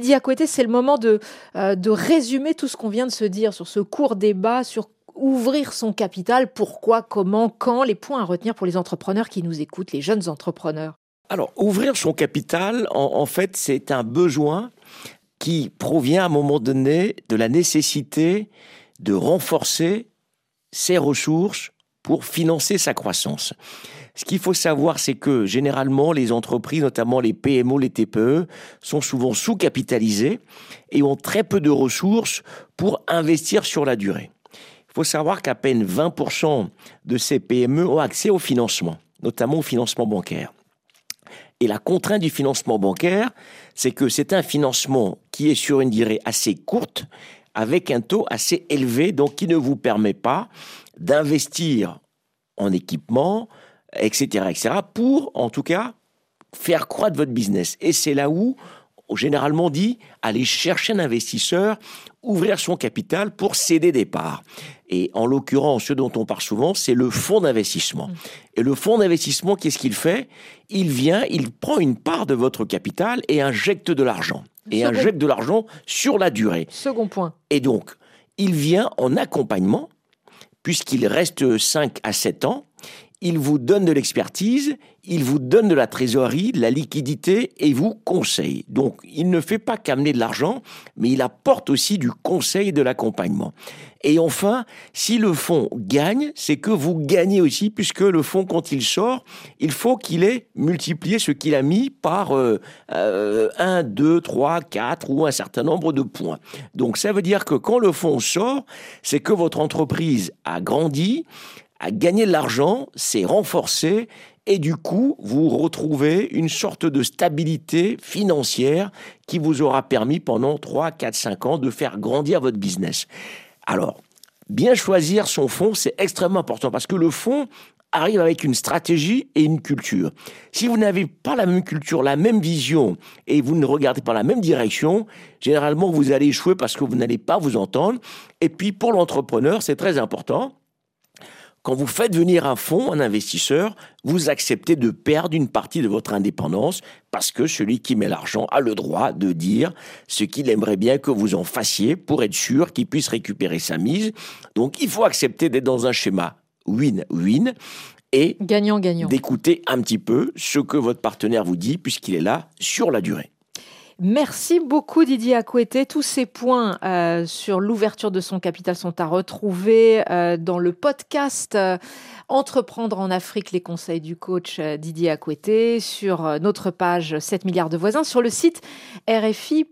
Didier Acoueté, c'est le moment de, euh, de résumer tout ce qu'on vient de se dire sur ce court débat sur ouvrir son capital, pourquoi, comment, quand, les points à retenir pour les entrepreneurs qui nous écoutent, les jeunes entrepreneurs. Alors, ouvrir son capital, en, fait, c'est un besoin qui provient à un moment donné de la nécessité de renforcer ses ressources pour financer sa croissance. Ce qu'il faut savoir, c'est que généralement, les entreprises, notamment les PMO, les TPE, sont souvent sous-capitalisées et ont très peu de ressources pour investir sur la durée. Il faut savoir qu'à peine 20% de ces PME ont accès au financement, notamment au financement bancaire. Et la contrainte du financement bancaire, c'est que c'est un financement qui est sur une durée assez courte, avec un taux assez élevé, donc qui ne vous permet pas d'investir en équipement, etc., etc., pour, en tout cas, faire croître votre business. Et c'est là où, généralement dit, aller chercher un investisseur, ouvrir son capital pour céder des parts. Et en l'occurrence, ce dont on parle souvent, c'est le fonds d'investissement. Mm. Et le fonds d'investissement, qu'est-ce qu'il fait? Il vient, il prend une part de votre capital et injecte de l'argent. Et injecte de l'argent sur la durée. Second point. Et donc, il vient en accompagnement, puisqu'il reste 5 à 7 ans, il vous donne de l'expertise, il vous donne de la trésorerie, de la liquidité et vous conseille. Donc, il ne fait pas qu'amener de l'argent, mais il apporte aussi du conseil et de l'accompagnement. Et enfin, si le fonds gagne, c'est que vous gagnez aussi, puisque le fonds, quand il sort, il faut qu'il ait multiplié ce qu'il a mis par euh, 1, 2, 3, 4 ou un certain nombre de points. Donc, ça veut dire que quand le fonds sort, c'est que votre entreprise a grandi, à gagner de l'argent, c'est renforcé et du coup, vous retrouvez une sorte de stabilité financière qui vous aura permis pendant 3, 4, 5 ans de faire grandir votre business. Alors, bien choisir son fonds, c'est extrêmement important parce que le fonds arrive avec une stratégie et une culture. Si vous n'avez pas la même culture, la même vision et vous ne regardez pas la même direction, généralement vous allez échouer parce que vous n'allez pas vous entendre. Et puis pour l'entrepreneur, c'est très important quand vous faites venir un fonds, un investisseur, vous acceptez de perdre une partie de votre indépendance parce que celui qui met l'argent a le droit de dire ce qu'il aimerait bien que vous en fassiez pour être sûr qu'il puisse récupérer sa mise. Donc il faut accepter d'être dans un schéma win-win et gagnant-gagnant. D'écouter un petit peu ce que votre partenaire vous dit puisqu'il est là sur la durée. Merci beaucoup Didier Acoueté. Tous ces points euh, sur l'ouverture de son capital sont à retrouver euh, dans le podcast euh, Entreprendre en Afrique, les conseils du coach Didier Acoueté sur notre page 7 milliards de voisins sur le site rfi.fr.